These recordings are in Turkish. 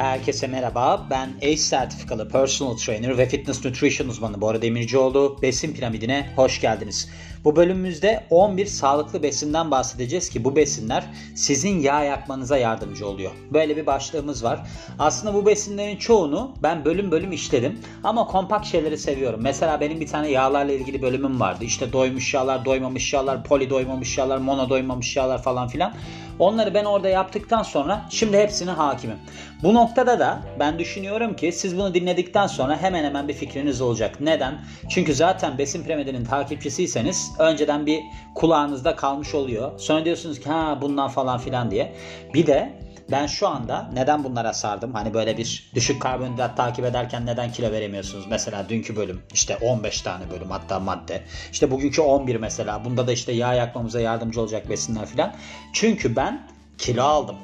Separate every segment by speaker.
Speaker 1: Herkese merhaba. Ben ACE sertifikalı personal trainer ve fitness nutrition uzmanı Bora Demircioğlu. Besin piramidine hoş geldiniz. Bu bölümümüzde 11 sağlıklı besinden bahsedeceğiz ki bu besinler sizin yağ yakmanıza yardımcı oluyor. Böyle bir başlığımız var. Aslında bu besinlerin çoğunu ben bölüm bölüm işledim ama kompakt şeyleri seviyorum. Mesela benim bir tane yağlarla ilgili bölümüm vardı. İşte doymuş yağlar, doymamış yağlar, poli doymamış yağlar, mono doymamış yağlar falan filan. Onları ben orada yaptıktan sonra şimdi hepsine hakimim. Bu noktada da ben düşünüyorum ki siz bunu dinledikten sonra hemen hemen bir fikriniz olacak. Neden? Çünkü zaten besin piramidinin takipçisiyseniz önceden bir kulağınızda kalmış oluyor. Sonra diyorsunuz ki ha bundan falan filan diye. Bir de ben şu anda neden bunlara sardım? Hani böyle bir düşük karbonhidrat takip ederken neden kilo veremiyorsunuz? Mesela dünkü bölüm işte 15 tane bölüm hatta madde. İşte bugünkü 11 mesela. Bunda da işte yağ yakmamıza yardımcı olacak besinler filan. Çünkü ben kilo aldım.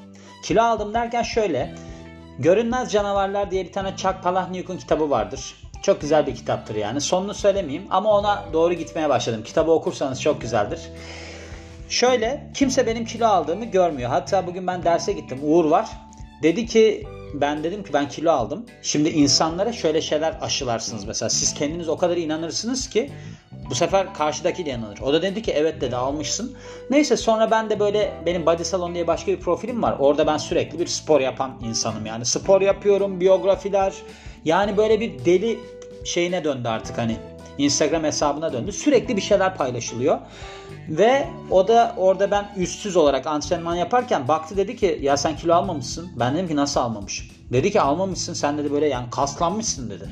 Speaker 1: Kilo aldım derken şöyle. Görünmez Canavarlar diye bir tane Chuck Palahniuk'un kitabı vardır. Çok güzel bir kitaptır yani. Sonunu söylemeyeyim ama ona doğru gitmeye başladım. Kitabı okursanız çok güzeldir. Şöyle kimse benim kilo aldığımı görmüyor. Hatta bugün ben derse gittim. Uğur var. Dedi ki ben dedim ki ben kilo aldım. Şimdi insanlara şöyle şeyler aşılarsınız mesela. Siz kendiniz o kadar inanırsınız ki bu sefer karşıdaki de inanır. O da dedi ki evet dedi almışsın. Neyse sonra ben de böyle benim Body Salon diye başka bir profilim var. Orada ben sürekli bir spor yapan insanım yani. Spor yapıyorum, biyografiler. Yani böyle bir deli şeyine döndü artık hani. Instagram hesabına döndü. Sürekli bir şeyler paylaşılıyor. Ve o da orada ben üstsüz olarak antrenman yaparken baktı dedi ki ya sen kilo almamışsın. Ben dedim ki nasıl almamışım? Dedi ki almamışsın sen dedi böyle yani kaslanmışsın dedi.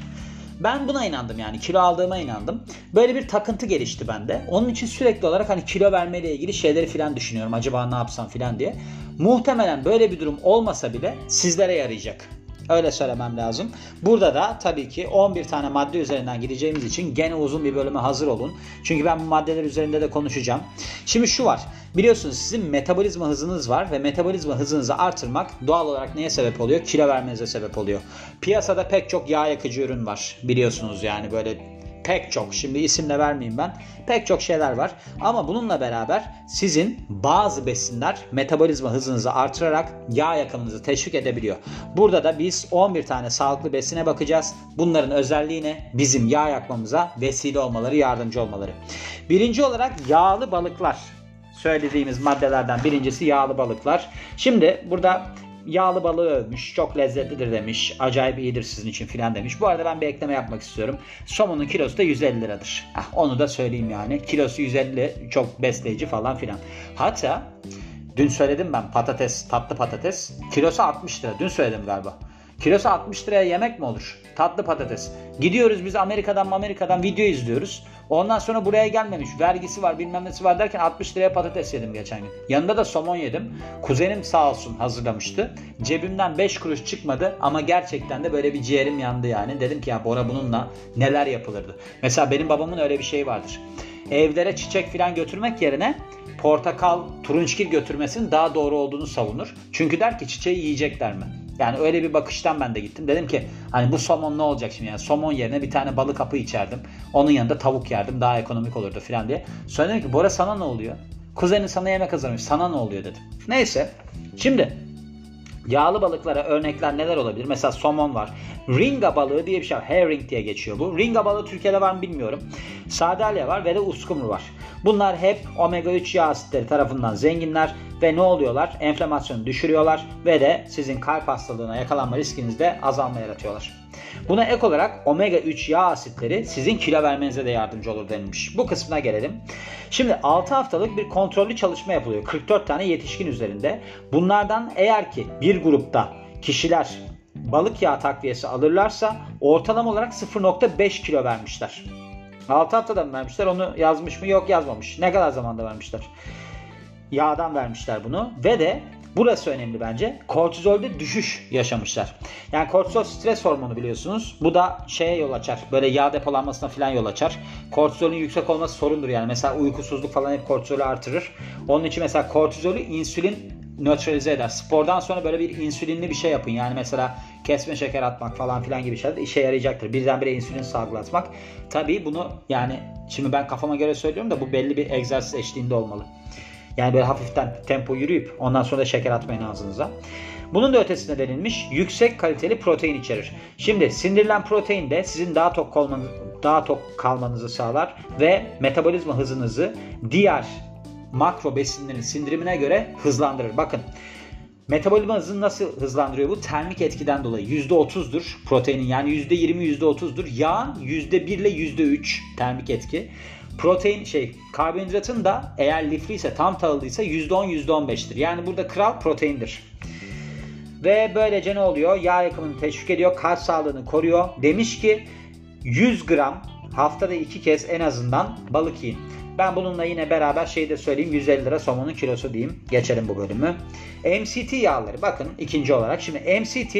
Speaker 1: Ben buna inandım yani kilo aldığıma inandım. Böyle bir takıntı gelişti bende. Onun için sürekli olarak hani kilo vermeyle ilgili şeyleri filan düşünüyorum. Acaba ne yapsam filan diye. Muhtemelen böyle bir durum olmasa bile sizlere yarayacak. Öyle söylemem lazım. Burada da tabii ki 11 tane madde üzerinden gideceğimiz için gene uzun bir bölüme hazır olun. Çünkü ben bu maddeler üzerinde de konuşacağım. Şimdi şu var. Biliyorsunuz sizin metabolizma hızınız var ve metabolizma hızınızı artırmak doğal olarak neye sebep oluyor? Kilo vermenize sebep oluyor. Piyasada pek çok yağ yakıcı ürün var. Biliyorsunuz yani böyle pek çok şimdi isimle vermeyeyim ben pek çok şeyler var ama bununla beraber sizin bazı besinler metabolizma hızınızı artırarak yağ yakımınızı teşvik edebiliyor. Burada da biz 11 tane sağlıklı besine bakacağız. Bunların özelliği ne? Bizim yağ yakmamıza vesile olmaları, yardımcı olmaları. Birinci olarak yağlı balıklar söylediğimiz maddelerden birincisi yağlı balıklar. Şimdi burada yağlı balığı övmüş. Çok lezzetlidir demiş. Acayip iyidir sizin için filan demiş. Bu arada ben bir ekleme yapmak istiyorum. Somonun kilosu da 150 liradır. Heh, onu da söyleyeyim yani. Kilosu 150 çok besleyici falan filan. Hatta dün söyledim ben patates, tatlı patates. Kilosu 60 lira. Dün söyledim galiba. Kilosu 60 liraya yemek mi olur? Tatlı patates. Gidiyoruz biz Amerika'dan Amerika'dan video izliyoruz. Ondan sonra buraya gelmemiş. Vergisi var bilmem nesi var derken 60 liraya patates yedim geçen gün. Yanında da somon yedim. Kuzenim sağ olsun hazırlamıştı. Cebimden 5 kuruş çıkmadı ama gerçekten de böyle bir ciğerim yandı yani. Dedim ki ya Bora bununla neler yapılırdı. Mesela benim babamın öyle bir şey vardır. Evlere çiçek falan götürmek yerine portakal, turunçgil götürmesinin daha doğru olduğunu savunur. Çünkü der ki çiçeği yiyecekler mi? Yani öyle bir bakıştan ben de gittim. Dedim ki hani bu somon ne olacak şimdi yani somon yerine bir tane balık kapı içerdim. Onun yanında tavuk yerdim daha ekonomik olurdu falan diye. Sonra dedim ki Bora sana ne oluyor? Kuzenin sana yemek hazırlamış sana ne oluyor dedim. Neyse şimdi Yağlı balıklara örnekler neler olabilir? Mesela somon var. Ringa balığı diye bir şey var. Herring diye geçiyor bu. Ringa balığı Türkiye'de var mı bilmiyorum. Sardalya var ve de uskumru var. Bunlar hep omega 3 yağ asitleri tarafından zenginler ve ne oluyorlar? Enflamasyonu düşürüyorlar ve de sizin kalp hastalığına yakalanma riskinizde azalma yaratıyorlar. Buna ek olarak omega 3 yağ asitleri sizin kilo vermenize de yardımcı olur denilmiş. Bu kısmına gelelim. Şimdi 6 haftalık bir kontrollü çalışma yapılıyor. 44 tane yetişkin üzerinde. Bunlardan eğer ki bir grupta kişiler balık yağı takviyesi alırlarsa ortalama olarak 0.5 kilo vermişler. 6 haftada mı vermişler onu yazmış mı? Yok yazmamış. Ne kadar zamanda vermişler? Yağdan vermişler bunu ve de Burası önemli bence. Kortizolde düşüş yaşamışlar. Yani kortizol stres hormonu biliyorsunuz. Bu da şeye yol açar. Böyle yağ depolanmasına falan yol açar. Kortizolün yüksek olması sorundur yani. Mesela uykusuzluk falan hep kortizolü artırır. Onun için mesela kortizolü insülin nötralize eder. Spordan sonra böyle bir insülinli bir şey yapın. Yani mesela kesme şeker atmak falan filan gibi şeyler işe yarayacaktır. Birdenbire insülin salgılatmak. Tabii bunu yani şimdi ben kafama göre söylüyorum da bu belli bir egzersiz eşliğinde olmalı. Yani böyle hafiften tempo yürüyüp ondan sonra da şeker atmayın ağzınıza. Bunun da ötesinde denilmiş yüksek kaliteli protein içerir. Şimdi sindirilen protein de sizin daha tok kalmanız, daha tok kalmanızı sağlar ve metabolizma hızınızı diğer makro besinlerin sindirimine göre hızlandırır. Bakın Metabolizma hızını nasıl hızlandırıyor bu? Termik etkiden dolayı. %30'dur proteinin yani %20 %30'dur. Yağın %1 ile %3 termik etki. Protein şey karbonhidratın da eğer lifli ise tam tahıllıysa %10 %15'tir. Yani burada kral proteindir. Ve böylece ne oluyor? Yağ yakımını teşvik ediyor, kalp sağlığını koruyor. Demiş ki 100 gram haftada 2 kez en azından balık yiyin. Ben bununla yine beraber şeyi de söyleyeyim 150 lira somonun kilosu diyeyim. Geçelim bu bölümü. MCT yağları bakın ikinci olarak. Şimdi MCT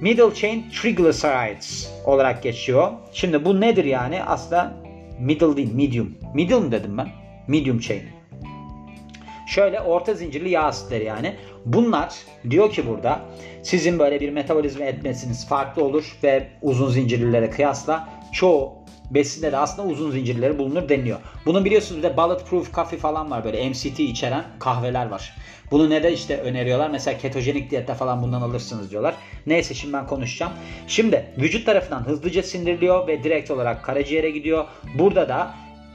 Speaker 1: Middle Chain Triglycerides olarak geçiyor. Şimdi bu nedir yani? Aslında middle değil medium. Mi dedim ben? Medium chain. Şöyle orta zincirli yağ asitleri yani. Bunlar diyor ki burada sizin böyle bir metabolizma etmesiniz farklı olur ve uzun zincirlilere kıyasla çoğu besinde de aslında uzun zincirleri bulunur deniliyor. Bunun biliyorsunuz bir de bulletproof coffee falan var böyle MCT içeren kahveler var. Bunu ne de işte öneriyorlar. Mesela ketojenik diyette falan bundan alırsınız diyorlar. Neyse şimdi ben konuşacağım. Şimdi vücut tarafından hızlıca sindiriliyor ve direkt olarak karaciğere gidiyor. Burada da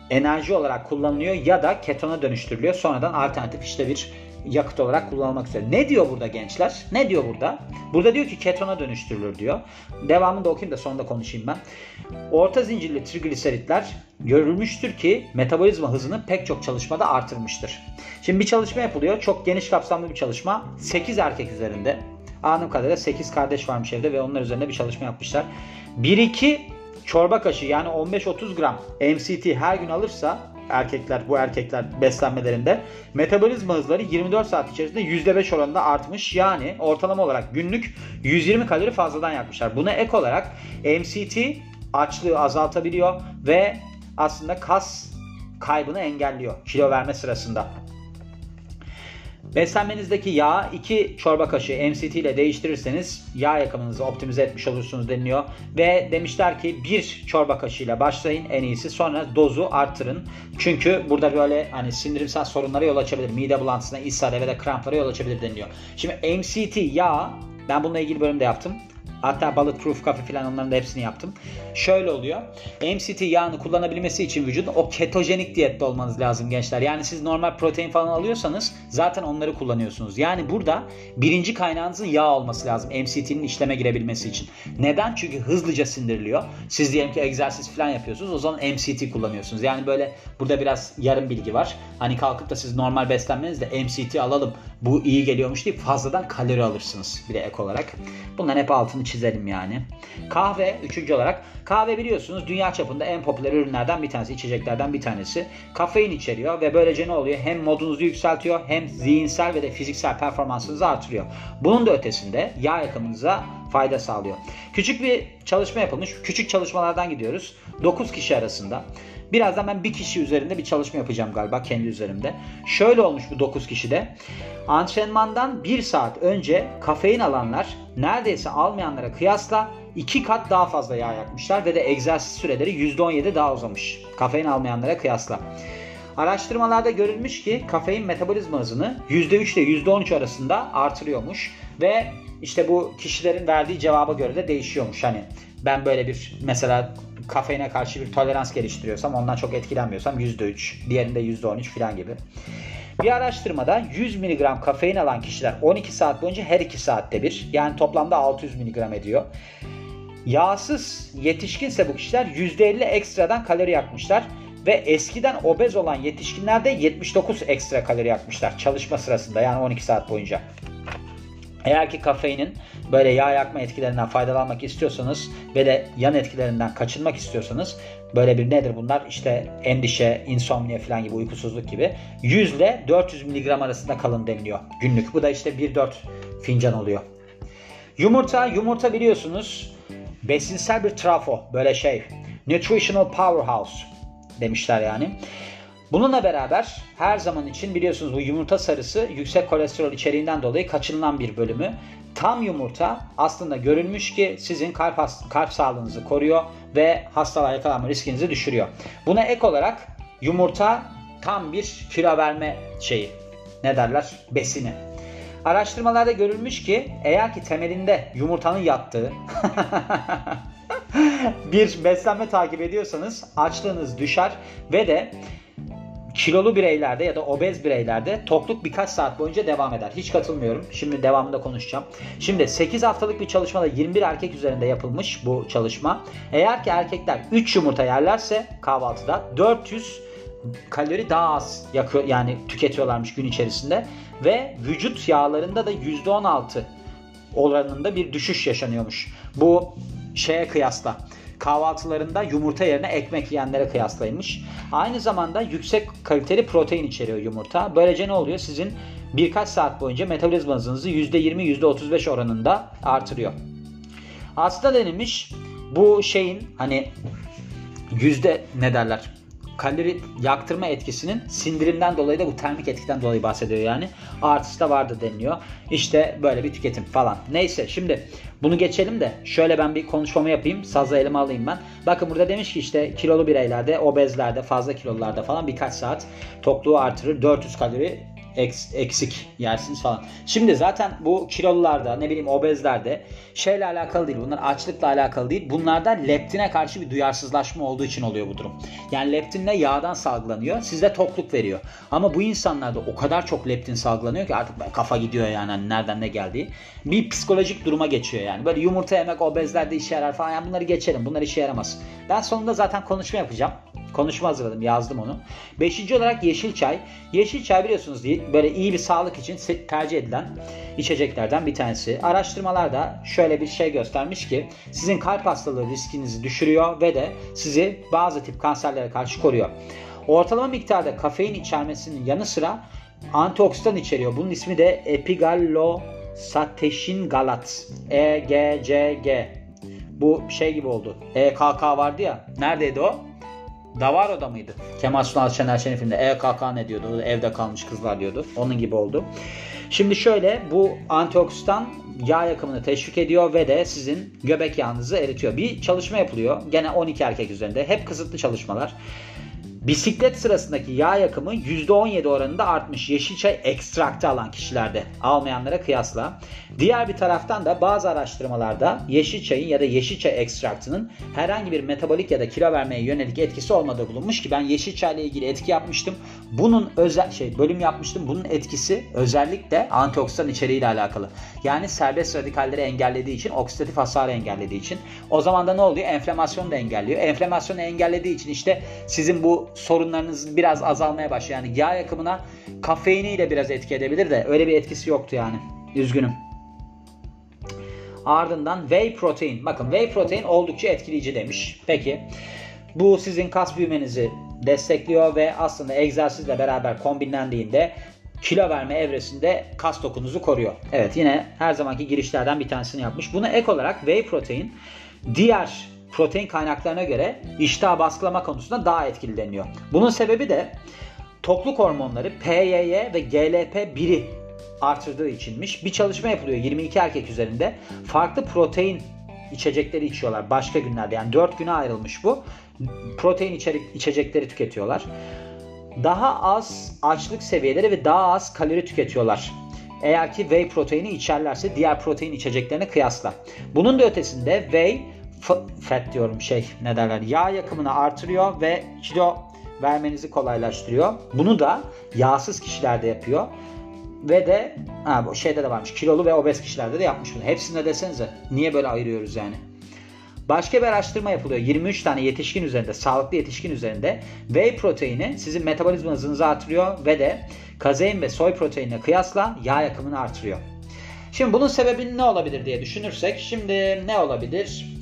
Speaker 1: enerji olarak kullanılıyor ya da ketona dönüştürülüyor. Sonradan alternatif işte bir yakıt olarak kullanılmak üzere. Ne diyor burada gençler? Ne diyor burada? Burada diyor ki ketona dönüştürülür diyor. Devamını da okuyayım da sonunda konuşayım ben. Orta zincirli trigliseritler görülmüştür ki metabolizma hızını pek çok çalışmada artırmıştır. Şimdi bir çalışma yapılıyor. Çok geniş kapsamlı bir çalışma. 8 erkek üzerinde. Anım kadarıyla 8 kardeş varmış evde ve onlar üzerinde bir çalışma yapmışlar. 1-2 çorba kaşığı yani 15-30 gram MCT her gün alırsa erkekler bu erkekler beslenmelerinde metabolizma hızları 24 saat içerisinde %5 oranında artmış. Yani ortalama olarak günlük 120 kalori fazladan yakmışlar. Buna ek olarak MCT açlığı azaltabiliyor ve aslında kas kaybını engelliyor kilo verme sırasında. Beslenmenizdeki yağ 2 çorba kaşığı MCT ile değiştirirseniz yağ yakımınızı optimize etmiş olursunuz deniliyor. Ve demişler ki 1 çorba kaşığı ile başlayın en iyisi sonra dozu arttırın. Çünkü burada böyle hani sindirimsel sorunlara yol açabilir. Mide bulantısına, ishale ve de kramplara yol açabilir deniliyor. Şimdi MCT yağ ben bununla ilgili bölümde yaptım. Hatta bulletproof kafe falan onların da hepsini yaptım. Şöyle oluyor. MCT yağını kullanabilmesi için vücudun o ketojenik diyette olmanız lazım gençler. Yani siz normal protein falan alıyorsanız zaten onları kullanıyorsunuz. Yani burada birinci kaynağınızın yağ olması lazım MCT'nin işleme girebilmesi için. Neden? Çünkü hızlıca sindiriliyor. Siz diyelim ki egzersiz falan yapıyorsunuz. O zaman MCT kullanıyorsunuz. Yani böyle burada biraz yarım bilgi var. Hani kalkıp da siz normal beslenmenizde MCT alalım. Bu iyi geliyormuş deyip fazladan kalori alırsınız bir de ek olarak. Bunların hep altını çizelim yani. Kahve üçüncü olarak. Kahve biliyorsunuz dünya çapında en popüler ürünlerden bir tanesi, içeceklerden bir tanesi. Kafein içeriyor ve böylece ne oluyor? Hem modunuzu yükseltiyor hem zihinsel ve de fiziksel performansınızı artırıyor. Bunun da ötesinde yağ yakımınıza fayda sağlıyor. Küçük bir çalışma yapılmış. Küçük çalışmalardan gidiyoruz. 9 kişi arasında. Birazdan ben bir kişi üzerinde bir çalışma yapacağım galiba kendi üzerimde. Şöyle olmuş bu 9 kişide. Antrenmandan 1 saat önce kafein alanlar neredeyse almayanlara kıyasla 2 kat daha fazla yağ yakmışlar ve de egzersiz süreleri %17 daha uzamış. Kafein almayanlara kıyasla. Araştırmalarda görülmüş ki kafein metabolizma hızını %3 ile %13 arasında artırıyormuş ve işte bu kişilerin verdiği cevaba göre de değişiyormuş. Hani ben böyle bir mesela kafeine karşı bir tolerans geliştiriyorsam ondan çok etkilenmiyorsam %3, diğerinde %13 falan gibi. Bir araştırmada 100 mg kafein alan kişiler 12 saat boyunca her 2 saatte bir yani toplamda 600 mg ediyor. Yağsız yetişkinse bu kişiler %50 ekstradan kalori yakmışlar ve eskiden obez olan yetişkinlerde 79 ekstra kalori yakmışlar çalışma sırasında yani 12 saat boyunca. Eğer ki kafeinin böyle yağ yakma etkilerinden faydalanmak istiyorsanız ve de yan etkilerinden kaçınmak istiyorsanız böyle bir nedir bunlar? İşte endişe, insomnia falan gibi uykusuzluk gibi 100 ile 400 mg arasında kalın deniliyor günlük. Bu da işte 1-4 fincan oluyor. Yumurta, yumurta biliyorsunuz besinsel bir trafo böyle şey. Nutritional powerhouse demişler yani. Bununla beraber her zaman için biliyorsunuz bu yumurta sarısı yüksek kolesterol içeriğinden dolayı kaçınılan bir bölümü. Tam yumurta aslında görülmüş ki sizin kalp, kalp sağlığınızı koruyor ve hastalığa yakalanma riskinizi düşürüyor. Buna ek olarak yumurta tam bir kilo verme şeyi. Ne derler? Besini. Araştırmalarda görülmüş ki eğer ki temelinde yumurtanın yattığı bir beslenme takip ediyorsanız açlığınız düşer ve de kilolu bireylerde ya da obez bireylerde tokluk birkaç saat boyunca devam eder. Hiç katılmıyorum. Şimdi devamında konuşacağım. Şimdi 8 haftalık bir çalışmada 21 erkek üzerinde yapılmış bu çalışma. Eğer ki erkekler 3 yumurta yerlerse kahvaltıda 400 kalori daha az yakıyor yani tüketiyorlarmış gün içerisinde ve vücut yağlarında da %16 oranında bir düşüş yaşanıyormuş. Bu şeye kıyasla kahvaltılarında yumurta yerine ekmek yiyenlere kıyaslaymış. Aynı zamanda yüksek kaliteli protein içeriyor yumurta. Böylece ne oluyor? Sizin birkaç saat boyunca metabolizmanızı %20 %35 oranında artırıyor. Aslında denilmiş bu şeyin hani yüzde ne derler kalori yaktırma etkisinin sindirimden dolayı da bu termik etkiden dolayı bahsediyor yani. Artısı da vardı deniliyor. İşte böyle bir tüketim falan. Neyse şimdi bunu geçelim de şöyle ben bir konuşmamı yapayım. Sazla elime alayım ben. Bakın burada demiş ki işte kilolu bireylerde, obezlerde, fazla kilolularda falan birkaç saat tokluğu artırır. 400 kalori eksik yersiniz falan. Şimdi zaten bu kilolularda ne bileyim obezlerde şeyle alakalı değil. Bunlar açlıkla alakalı değil. Bunlarda leptine karşı bir duyarsızlaşma olduğu için oluyor bu durum. Yani leptin de yağdan salgılanıyor. Sizde tokluk veriyor. Ama bu insanlarda o kadar çok leptin salgılanıyor ki artık kafa gidiyor yani hani nereden ne geldiği. Bir psikolojik duruma geçiyor yani. Böyle yumurta yemek obezlerde işe yarar falan. Yani bunları geçelim. Bunlar işe yaramaz. Ben sonunda zaten konuşma yapacağım. Konuşma hazırladım yazdım onu. Beşinci olarak yeşil çay. Yeşil çay biliyorsunuz değil böyle iyi bir sağlık için tercih edilen içeceklerden bir tanesi. Araştırmalarda şöyle bir şey göstermiş ki sizin kalp hastalığı riskinizi düşürüyor ve de sizi bazı tip kanserlere karşı koruyor. Ortalama miktarda kafein içermesinin yanı sıra antioksidan içeriyor. Bunun ismi de epigallosatecin galat. EGCG. Bu şey gibi oldu. EKK vardı ya. Neredeydi o? Davaro'da mıydı? Kemal Sunal Şener Şen'in filminde EKK ne diyordu? Evde kalmış kızlar diyordu. Onun gibi oldu. Şimdi şöyle bu antioksidan yağ yakımını teşvik ediyor ve de sizin göbek yağınızı eritiyor. Bir çalışma yapılıyor. Gene 12 erkek üzerinde. Hep kısıtlı çalışmalar. Bisiklet sırasındaki yağ yakımı %17 oranında artmış yeşil çay ekstraktı alan kişilerde almayanlara kıyasla. Diğer bir taraftan da bazı araştırmalarda yeşil çayın ya da yeşil çay ekstraktının herhangi bir metabolik ya da kilo vermeye yönelik etkisi olmadığı bulunmuş ki ben yeşil çayla ilgili etki yapmıştım. Bunun özel şey bölüm yapmıştım. Bunun etkisi özellikle antioksidan içeriğiyle alakalı. Yani serbest radikalleri engellediği için, oksidatif hasarı engellediği için. O zaman da ne oluyor? Enflamasyonu da engelliyor. Enflamasyonu engellediği için işte sizin bu sorunlarınız biraz azalmaya başlıyor. Yani yağ yakımına kafeiniyle biraz etki edebilir de öyle bir etkisi yoktu yani. Üzgünüm. Ardından whey protein. Bakın whey protein oldukça etkileyici demiş. Peki bu sizin kas büyümenizi destekliyor ve aslında egzersizle beraber kombinlendiğinde kilo verme evresinde kas dokunuzu koruyor. Evet yine her zamanki girişlerden bir tanesini yapmış. Buna ek olarak whey protein diğer protein kaynaklarına göre iştah baskılama konusunda daha etkili deniyor. Bunun sebebi de tokluk hormonları PYY ve GLP-1'i artırdığı içinmiş. Bir çalışma yapılıyor 22 erkek üzerinde. Farklı protein içecekleri içiyorlar başka günlerde. Yani 4 güne ayrılmış bu. Protein içerik içecekleri tüketiyorlar. Daha az açlık seviyeleri ve daha az kalori tüketiyorlar. Eğer ki whey proteini içerlerse diğer protein içeceklerine kıyasla. Bunun da ötesinde whey fat diyorum şey ne derler yağ yakımını artırıyor ve kilo vermenizi kolaylaştırıyor. Bunu da yağsız kişilerde yapıyor. Ve de ha, bu şeyde de varmış. Kilolu ve obez kişilerde de yapmış bunu. Hepsinde desenize. Niye böyle ayırıyoruz yani? Başka bir araştırma yapılıyor. 23 tane yetişkin üzerinde, sağlıklı yetişkin üzerinde whey proteini sizin metabolizma hızınızı artırıyor ve de kazein ve soy proteinine kıyasla yağ yakımını artırıyor. Şimdi bunun sebebi ne olabilir diye düşünürsek, şimdi ne olabilir?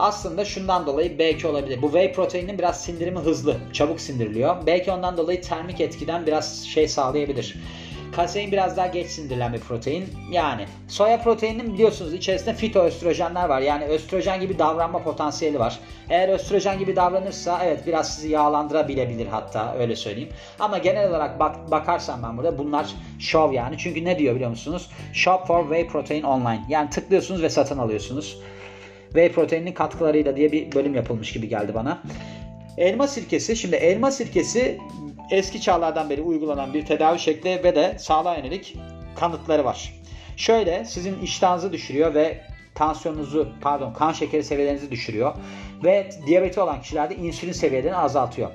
Speaker 1: Aslında şundan dolayı belki olabilir. Bu whey proteinin biraz sindirimi hızlı, çabuk sindiriliyor. Belki ondan dolayı termik etkiden biraz şey sağlayabilir. Kasein biraz daha geç sindirilen bir protein. Yani soya proteininin biliyorsunuz içerisinde fitoöstrojenler var. Yani östrojen gibi davranma potansiyeli var. Eğer östrojen gibi davranırsa evet biraz sizi yağlandırabilebilir hatta öyle söyleyeyim. Ama genel olarak bak, bakarsam ben burada bunlar show yani. Çünkü ne diyor biliyor musunuz? Shop for Whey Protein Online. Yani tıklıyorsunuz ve satın alıyorsunuz. Whey proteininin katkılarıyla diye bir bölüm yapılmış gibi geldi bana. Elma sirkesi, şimdi elma sirkesi eski çağlardan beri uygulanan bir tedavi şekli ve de sağlığa yönelik kanıtları var. Şöyle sizin iştahınızı düşürüyor ve tansiyonunuzu pardon kan şekeri seviyelerinizi düşürüyor ve diyabeti olan kişilerde insülin seviyelerini azaltıyor.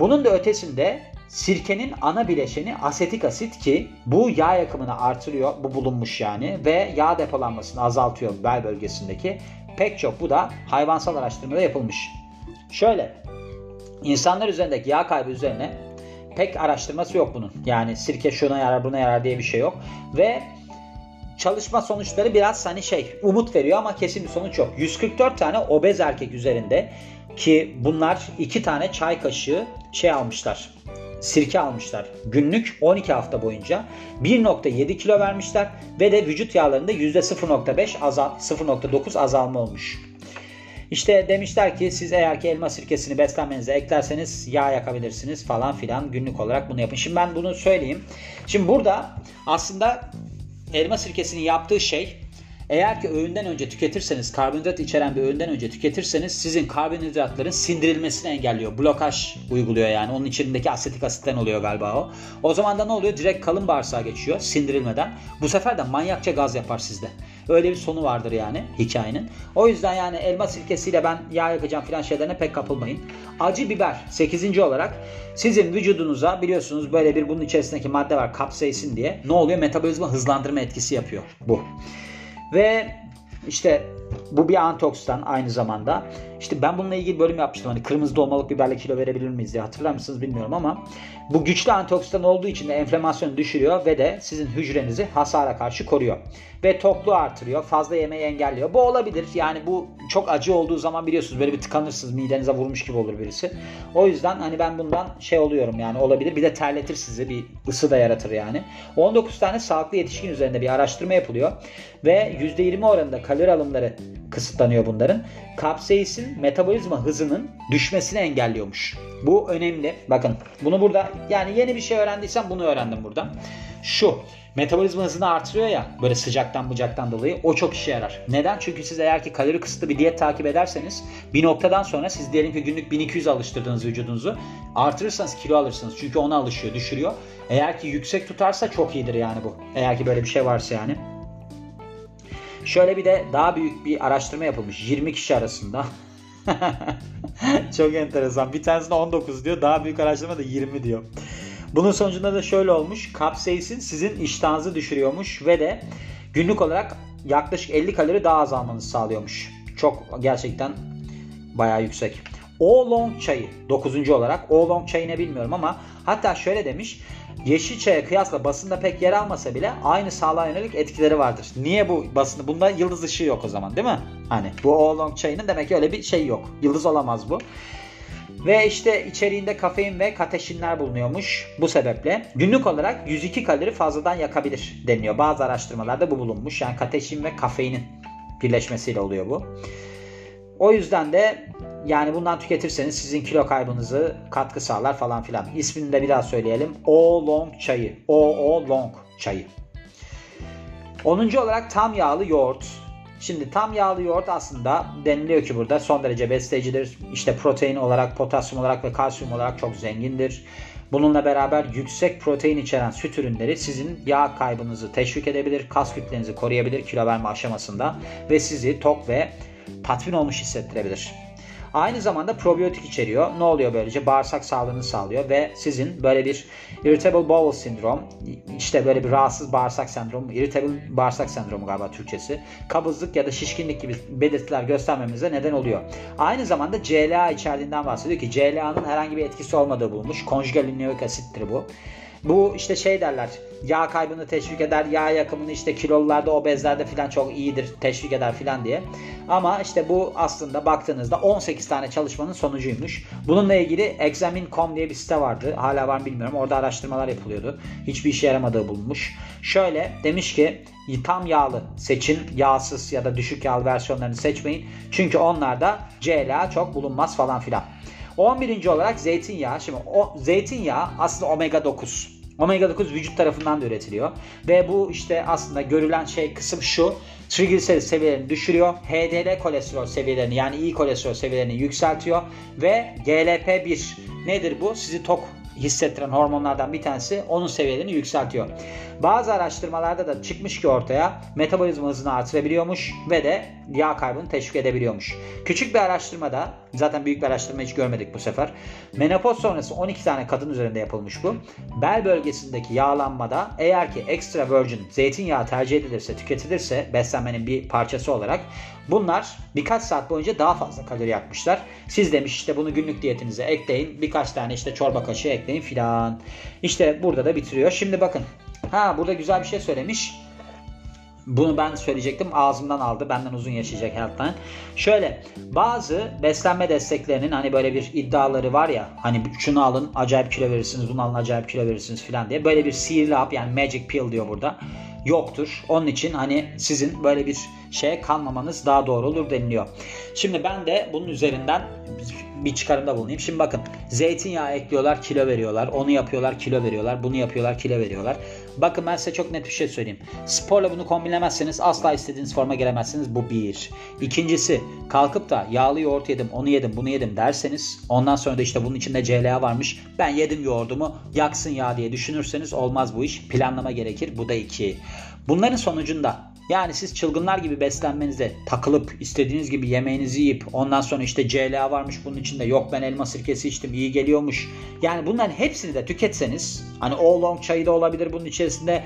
Speaker 1: Bunun da ötesinde sirkenin ana bileşeni asetik asit ki bu yağ yakımını artırıyor. Bu bulunmuş yani ve yağ depolanmasını azaltıyor bel bölgesindeki. Pek çok bu da hayvansal araştırmada yapılmış. Şöyle insanlar üzerindeki yağ kaybı üzerine pek araştırması yok bunun. Yani sirke şuna yarar buna yarar diye bir şey yok. Ve çalışma sonuçları biraz hani şey umut veriyor ama kesin bir sonuç yok. 144 tane obez erkek üzerinde ki bunlar 2 tane çay kaşığı şey almışlar. Sirke almışlar. Günlük 12 hafta boyunca 1.7 kilo vermişler ve de vücut yağlarında %0.5 azal 0.9 azalma olmuş. İşte demişler ki siz eğer ki elma sirkesini beslenmenize eklerseniz yağ yakabilirsiniz falan filan günlük olarak bunu yapın. Şimdi ben bunu söyleyeyim. Şimdi burada aslında elma sirkesinin yaptığı şey eğer ki öğünden önce tüketirseniz, karbonhidrat içeren bir öğünden önce tüketirseniz sizin karbonhidratların sindirilmesini engelliyor. Blokaj uyguluyor yani. Onun içindeki asetik asitten oluyor galiba o. O zaman da ne oluyor? Direkt kalın bağırsağa geçiyor sindirilmeden. Bu sefer de manyakça gaz yapar sizde. Öyle bir sonu vardır yani hikayenin. O yüzden yani elma sirkesiyle ben yağ yakacağım filan şeylerine pek kapılmayın. Acı biber 8. olarak sizin vücudunuza biliyorsunuz böyle bir bunun içerisindeki madde var kapsaisin diye. Ne oluyor? Metabolizma hızlandırma etkisi yapıyor bu. Ve işte bu bir antioksidan aynı zamanda. İşte ben bununla ilgili bölüm yapmıştım. Hani kırmızı dolmalık biberle kilo verebilir miyiz diye. Hatırlar mısınız bilmiyorum ama bu güçlü antioksidan olduğu için de enflamasyonu düşürüyor ve de sizin hücrenizi hasara karşı koruyor. Ve tokluğu artırıyor. Fazla yemeği engelliyor. Bu olabilir. Yani bu çok acı olduğu zaman biliyorsunuz böyle bir tıkanırsınız. Midenize vurmuş gibi olur birisi. O yüzden hani ben bundan şey oluyorum yani olabilir. Bir de terletir sizi. Bir ısı da yaratır yani. 19 tane sağlıklı yetişkin üzerinde bir araştırma yapılıyor. Ve %20 oranında kalori alımları kısıtlanıyor bunların. Kapsaisin metabolizma hızının düşmesini engelliyormuş. Bu önemli. Bakın bunu burada yani yeni bir şey öğrendiysem bunu öğrendim burada. Şu metabolizma hızını artırıyor ya böyle sıcaktan bucaktan dolayı o çok işe yarar. Neden? Çünkü siz eğer ki kalori kısıtlı bir diyet takip ederseniz bir noktadan sonra siz diyelim ki günlük 1200 alıştırdığınız vücudunuzu artırırsanız kilo alırsınız. Çünkü ona alışıyor, düşürüyor. Eğer ki yüksek tutarsa çok iyidir yani bu. Eğer ki böyle bir şey varsa yani. Şöyle bir de daha büyük bir araştırma yapılmış 20 kişi arasında. Çok enteresan. Bir tanesinde 19 diyor. Daha büyük araştırma da 20 diyor. Bunun sonucunda da şöyle olmuş. Capsaicin sizin iştahınızı düşürüyormuş ve de günlük olarak yaklaşık 50 kalori daha az almanızı sağlıyormuş. Çok gerçekten bayağı yüksek. Oolong çayı 9. olarak. Oolong çayı ne bilmiyorum ama hatta şöyle demiş. Yeşil çaya kıyasla basında pek yer almasa bile aynı sağlığa yönelik etkileri vardır. Niye bu basında? Bunda yıldız ışığı yok o zaman değil mi? Hani bu oolong çayının demek ki öyle bir şey yok. Yıldız olamaz bu. Ve işte içeriğinde kafein ve kateşinler bulunuyormuş. Bu sebeple günlük olarak 102 kalori fazladan yakabilir deniliyor. Bazı araştırmalarda bu bulunmuş. Yani kateşin ve kafeinin birleşmesiyle oluyor bu. O yüzden de yani bundan tüketirseniz sizin kilo kaybınızı katkı sağlar falan filan. İsmini de bir daha söyleyelim. O Long çayı. O O Long çayı. 10. olarak tam yağlı yoğurt. Şimdi tam yağlı yoğurt aslında deniliyor ki burada son derece besleyicidir. İşte protein olarak, potasyum olarak ve kalsiyum olarak çok zengindir. Bununla beraber yüksek protein içeren süt ürünleri sizin yağ kaybınızı teşvik edebilir, kas kütlenizi koruyabilir kilo verme aşamasında ve sizi tok ve tatmin olmuş hissettirebilir. Aynı zamanda probiyotik içeriyor. Ne oluyor böylece? Bağırsak sağlığını sağlıyor ve sizin böyle bir irritable bowel sindrom, işte böyle bir rahatsız bağırsak sendromu, irritable bağırsak sendromu galiba Türkçesi, kabızlık ya da şişkinlik gibi belirtiler göstermemize neden oluyor. Aynı zamanda CLA içerdiğinden bahsediyor ki CLA'nın herhangi bir etkisi olmadığı bulunmuş. Konjugal linoik asittir bu. Bu işte şey derler yağ kaybını teşvik eder, yağ yakımını işte kilolularda, obezlerde falan çok iyidir, teşvik eder falan diye. Ama işte bu aslında baktığınızda 18 tane çalışmanın sonucuymuş. Bununla ilgili Examine.com diye bir site vardı. Hala var mı bilmiyorum. Orada araştırmalar yapılıyordu. Hiçbir işe yaramadığı bulunmuş. Şöyle demiş ki tam yağlı seçin. Yağsız ya da düşük yağlı versiyonlarını seçmeyin. Çünkü onlarda CLA çok bulunmaz falan filan. 11. olarak zeytinyağı. Şimdi o zeytinyağı aslında omega 9. Omega 9 vücut tarafından da üretiliyor. Ve bu işte aslında görülen şey kısım şu. Triglycerid seviyelerini düşürüyor. HDL kolesterol seviyelerini yani iyi kolesterol seviyelerini yükseltiyor. Ve GLP-1 nedir bu? Sizi tok hissettiren hormonlardan bir tanesi onun seviyelerini yükseltiyor. Bazı araştırmalarda da çıkmış ki ortaya metabolizma hızını artırabiliyormuş ve de yağ kaybını teşvik edebiliyormuş. Küçük bir araştırmada zaten büyük bir araştırma hiç görmedik bu sefer. Menopoz sonrası 12 tane kadın üzerinde yapılmış bu. Bel bölgesindeki yağlanmada eğer ki extra virgin zeytinyağı tercih edilirse, tüketilirse beslenmenin bir parçası olarak bunlar birkaç saat boyunca daha fazla kalori yakmışlar. Siz demiş işte bunu günlük diyetinize ekleyin. Birkaç tane işte çorba kaşığı ekleyin filan. İşte burada da bitiriyor. Şimdi bakın Ha burada güzel bir şey söylemiş. Bunu ben söyleyecektim. Ağzımdan aldı. Benden uzun yaşayacak Healthline. Şöyle bazı beslenme desteklerinin hani böyle bir iddiaları var ya hani şunu alın acayip kilo verirsiniz bunu alın acayip kilo verirsiniz filan diye. Böyle bir sihirli hap yani magic pill diyor burada yoktur. Onun için hani sizin böyle bir şeye kanmamanız daha doğru olur deniliyor. Şimdi ben de bunun üzerinden bir çıkarımda bulunayım. Şimdi bakın zeytinyağı ekliyorlar kilo veriyorlar. Onu yapıyorlar kilo veriyorlar. Bunu yapıyorlar kilo veriyorlar. Bakın ben size çok net bir şey söyleyeyim. Sporla bunu kombinlemezseniz asla istediğiniz forma gelemezsiniz. Bu bir. İkincisi kalkıp da yağlı yoğurt yedim onu yedim bunu yedim derseniz ondan sonra da işte bunun içinde CLA varmış. Ben yedim yoğurdumu yaksın ya diye düşünürseniz olmaz bu iş. Planlama gerekir. Bu da iki. Bunların sonucunda yani siz çılgınlar gibi beslenmenize takılıp istediğiniz gibi yemeğinizi yiyip ondan sonra işte CLA varmış bunun içinde yok ben elma sirkesi içtim iyi geliyormuş. Yani bunların hepsini de tüketseniz hani oolong çayı da olabilir bunun içerisinde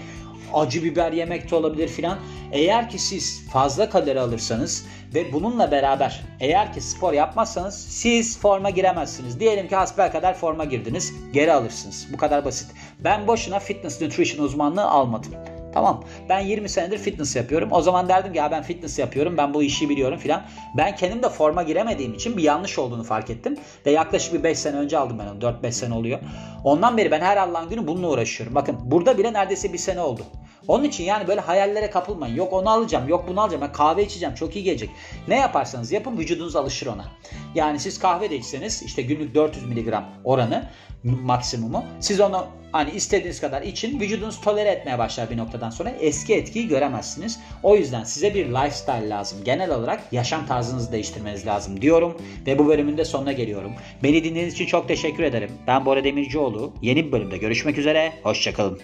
Speaker 1: acı biber yemek de olabilir filan. Eğer ki siz fazla kalori alırsanız ve bununla beraber eğer ki spor yapmazsanız siz forma giremezsiniz. Diyelim ki hasbel kadar forma girdiniz geri alırsınız. Bu kadar basit. Ben boşuna fitness nutrition uzmanlığı almadım. Tamam ben 20 senedir fitness yapıyorum. O zaman derdim ki ya ben fitness yapıyorum ben bu işi biliyorum filan. Ben kendim de forma giremediğim için bir yanlış olduğunu fark ettim. Ve yaklaşık bir 5 sene önce aldım ben onu 4-5 sene oluyor. Ondan beri ben her Allah'ın günü bununla uğraşıyorum. Bakın burada bile neredeyse bir sene oldu. Onun için yani böyle hayallere kapılmayın. Yok onu alacağım, yok bunu alacağım. Ben kahve içeceğim, çok iyi gelecek. Ne yaparsanız yapın vücudunuz alışır ona. Yani siz kahve de içseniz işte günlük 400 mg oranı maksimumu. Siz onu hani istediğiniz kadar için vücudunuz tolere etmeye başlar bir noktadan sonra eski etkiyi göremezsiniz. O yüzden size bir lifestyle lazım. Genel olarak yaşam tarzınızı değiştirmeniz lazım diyorum ve bu bölümün de sonuna geliyorum. Beni dinlediğiniz için çok teşekkür ederim. Ben Bora Demircioğlu. Yeni bir bölümde görüşmek üzere. Hoşçakalın.